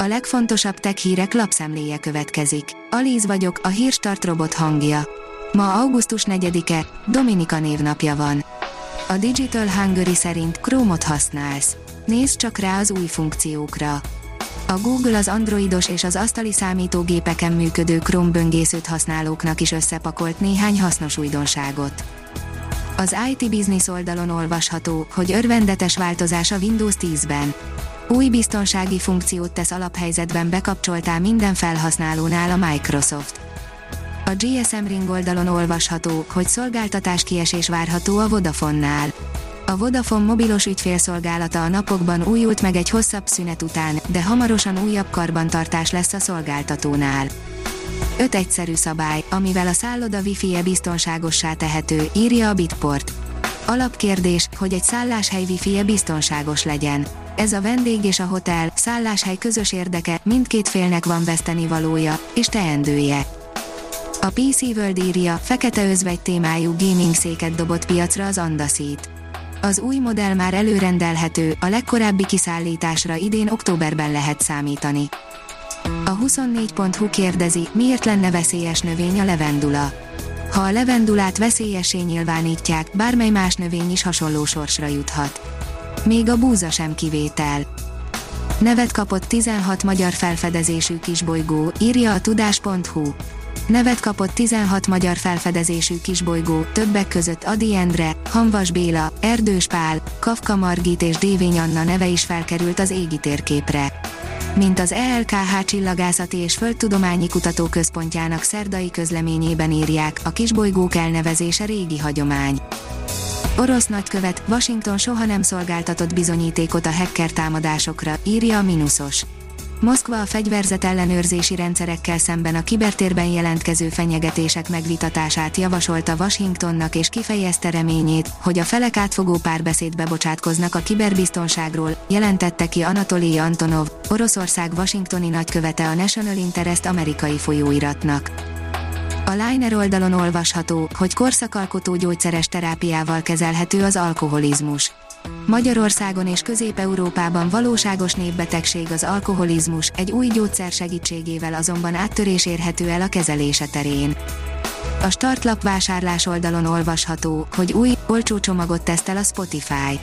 A legfontosabb tech hírek lapszemléje következik. Alíz vagyok, a hírstart robot hangja. Ma augusztus 4-e, Dominika névnapja van. A Digital Hungary szerint Chrome-ot használsz. Nézd csak rá az új funkciókra. A Google az androidos és az asztali számítógépeken működő Chrome böngészőt használóknak is összepakolt néhány hasznos újdonságot. Az IT Business oldalon olvasható, hogy örvendetes változás a Windows 10-ben. Új biztonsági funkciót tesz alaphelyzetben bekapcsoltál minden felhasználónál a Microsoft. A GSM Ring oldalon olvasható, hogy szolgáltatás kiesés várható a Vodafone-nál. A Vodafone mobilos ügyfélszolgálata a napokban újult meg egy hosszabb szünet után, de hamarosan újabb karbantartás lesz a szolgáltatónál. Öt egyszerű szabály, amivel a szálloda wifi-e biztonságossá tehető, írja a Bitport. Alapkérdés, hogy egy szálláshely wifi-e biztonságos legyen. Ez a vendég és a hotel, szálláshely közös érdeke, mindkét félnek van vesztenivalója, és teendője. A PC World írja, fekete özvegy témájú gaming széket dobott piacra az Andasit. Az új modell már előrendelhető, a legkorábbi kiszállításra idén októberben lehet számítani. A 24.hu kérdezi, miért lenne veszélyes növény a levendula. Ha a levendulát veszélyesé nyilvánítják, bármely más növény is hasonló sorsra juthat. Még a búza sem kivétel. Nevet kapott 16 magyar felfedezésű kisbolygó, írja a tudás.hu. Nevet kapott 16 magyar felfedezésű kisbolygó, többek között Adi Endre, Hanvas Béla, Erdős Pál, Kafka Margit és Dévény Anna neve is felkerült az égi térképre. Mint az ELKH Csillagászati és Földtudományi Kutatóközpontjának szerdai közleményében írják, a kisbolygók elnevezése régi hagyomány. Orosz nagykövet, Washington soha nem szolgáltatott bizonyítékot a hacker támadásokra, írja a Minusos. Moszkva a fegyverzet ellenőrzési rendszerekkel szemben a kibertérben jelentkező fenyegetések megvitatását javasolta Washingtonnak és kifejezte reményét, hogy a felek átfogó párbeszédbe bocsátkoznak a kiberbiztonságról, jelentette ki Anatolij Antonov, Oroszország washingtoni nagykövete a National Interest amerikai folyóiratnak. A Liner oldalon olvasható, hogy korszakalkotó gyógyszeres terápiával kezelhető az alkoholizmus. Magyarországon és Közép-Európában valóságos népbetegség az alkoholizmus, egy új gyógyszer segítségével azonban áttörés érhető el a kezelése terén. A startlap vásárlás oldalon olvasható, hogy új, olcsó csomagot tesztel a Spotify.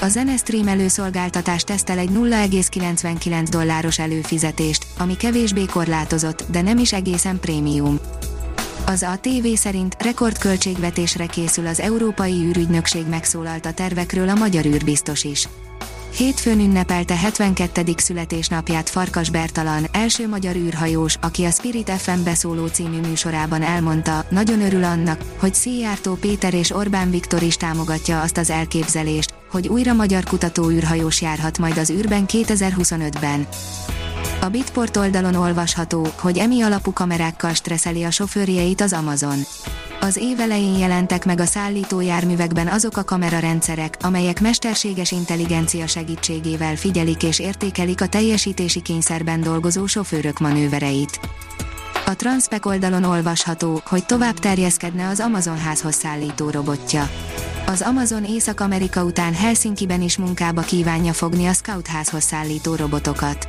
A zenestream előszolgáltatás tesztel egy 0,99 dolláros előfizetést, ami kevésbé korlátozott, de nem is egészen prémium. Az ATV szerint rekordköltségvetésre készül az Európai űrügynökség megszólalt a tervekről a magyar űrbiztos is. Hétfőn ünnepelte 72. születésnapját Farkas Bertalan, első magyar űrhajós, aki a Spirit FM beszóló című műsorában elmondta, nagyon örül annak, hogy Szijjártó Péter és Orbán Viktor is támogatja azt az elképzelést, hogy újra magyar kutató űrhajós járhat majd az űrben 2025-ben. A Bitport oldalon olvasható, hogy emi alapú kamerákkal stresszeli a sofőrjeit az Amazon. Az év elején jelentek meg a szállítójárművekben azok a kamerarendszerek, amelyek mesterséges intelligencia segítségével figyelik és értékelik a teljesítési kényszerben dolgozó sofőrök manővereit. A Transpec oldalon olvasható, hogy tovább terjeszkedne az Amazon házhoz szállító robotja. Az Amazon Észak-Amerika után Helsinki-ben is munkába kívánja fogni a Scout házhoz szállító robotokat.